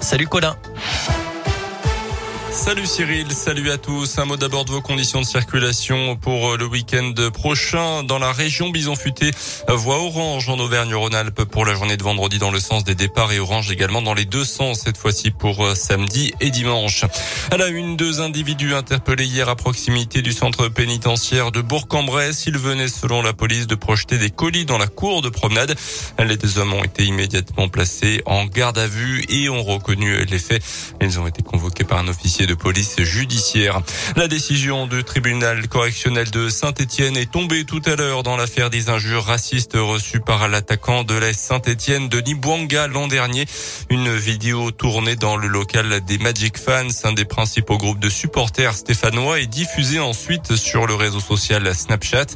Salut Colin. Salut Cyril, salut à tous. Un mot d'abord de vos conditions de circulation pour euh, le week-end prochain. Dans la région Bison Futé, voie orange en Auvergne-Rhône-Alpes pour la journée de vendredi dans le sens des départs et orange également dans les deux sens cette fois-ci pour euh, samedi et dimanche. À la une, deux individus interpellés hier à proximité du centre pénitentiaire de Bourg-en-Bresse. Ils venaient selon la police de projeter des colis dans la cour de promenade. Les deux hommes ont été immédiatement placés en garde à vue et ont reconnu les faits. Ils ont été convoqués par un officier de police judiciaire. La décision du tribunal correctionnel de Saint-Etienne est tombée tout à l'heure dans l'affaire des injures racistes reçues par l'attaquant de la Saint-Etienne, Denis Bouanga, l'an dernier. Une vidéo tournée dans le local des Magic Fans, un des principaux groupes de supporters stéphanois, est diffusée ensuite sur le réseau social Snapchat.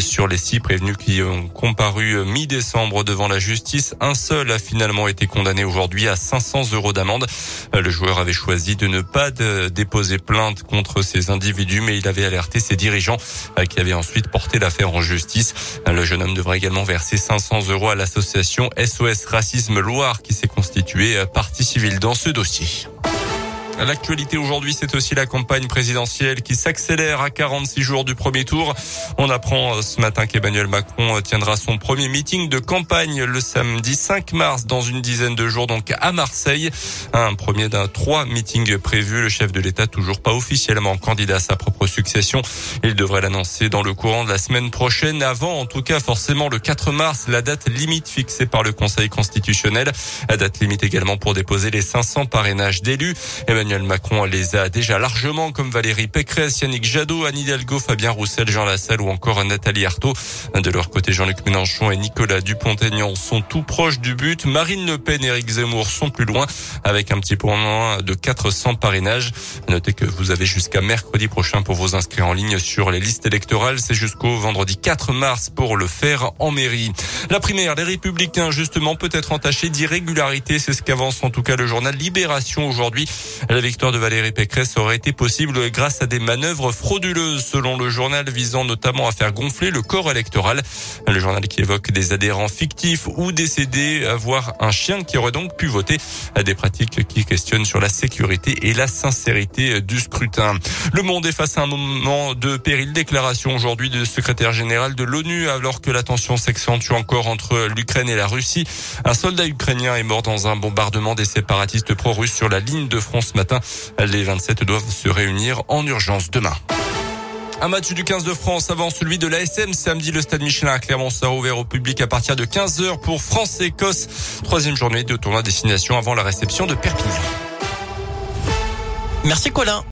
Sur les six prévenus qui ont comparu mi-décembre devant la justice, un seul a finalement été condamné aujourd'hui à 500 euros d'amende. Le joueur avait choisi de ne pas déposé plainte contre ces individus, mais il avait alerté ses dirigeants euh, qui avaient ensuite porté l'affaire en justice. Le jeune homme devrait également verser 500 euros à l'association SOS Racisme Loire qui s'est constituée euh, partie civile dans ce dossier. L'actualité aujourd'hui, c'est aussi la campagne présidentielle qui s'accélère à 46 jours du premier tour. On apprend euh, ce matin qu'Emmanuel Macron euh, tiendra son premier meeting de campagne le samedi 5 mars dans une dizaine de jours, donc à Marseille. Un premier d'un trois meetings prévus. Le chef de l'État toujours pas officiellement candidat à sa propre succession. Il devrait l'annoncer dans le courant de la semaine prochaine. Avant, en tout cas, forcément le 4 mars, la date limite fixée par le Conseil constitutionnel. La date limite également pour déposer les 500 parrainages d'élus. Macron les a déjà largement, comme Valérie Pécresse, Yannick Jadot, Anne Hidalgo, Fabien Roussel, Jean Lassalle ou encore Nathalie Arthaud. De leur côté, Jean-Luc Mélenchon et Nicolas Dupont-Aignan sont tout proches du but. Marine Le Pen et Éric Zemmour sont plus loin, avec un petit point de 400 parrainages. Notez que vous avez jusqu'à mercredi prochain pour vous inscrire en ligne sur les listes électorales. C'est jusqu'au vendredi 4 mars pour le faire en mairie. La primaire, les Républicains, justement, peut être entachée d'irrégularité. C'est ce qu'avance en tout cas le journal Libération aujourd'hui. Victoire de Valérie Pécresse aurait été possible grâce à des manœuvres frauduleuses, selon le journal, visant notamment à faire gonfler le corps électoral. Le journal qui évoque des adhérents fictifs ou décédés, voire un chien qui aurait donc pu voter à des pratiques qui questionnent sur la sécurité et la sincérité du scrutin. Le monde est face à un moment de péril. Déclaration aujourd'hui du secrétaire général de l'ONU alors que la tension s'accentue encore entre l'Ukraine et la Russie. Un soldat ukrainien est mort dans un bombardement des séparatistes pro-russes sur la ligne de front ce matin. Les 27 doivent se réunir en urgence demain. Un match du 15 de France avant celui de l'ASM. Samedi, le stade Michelin à Clermont sera ouvert au public à partir de 15h pour France-Écosse. Troisième journée de tournoi destination avant la réception de Perpignan. Merci Colin.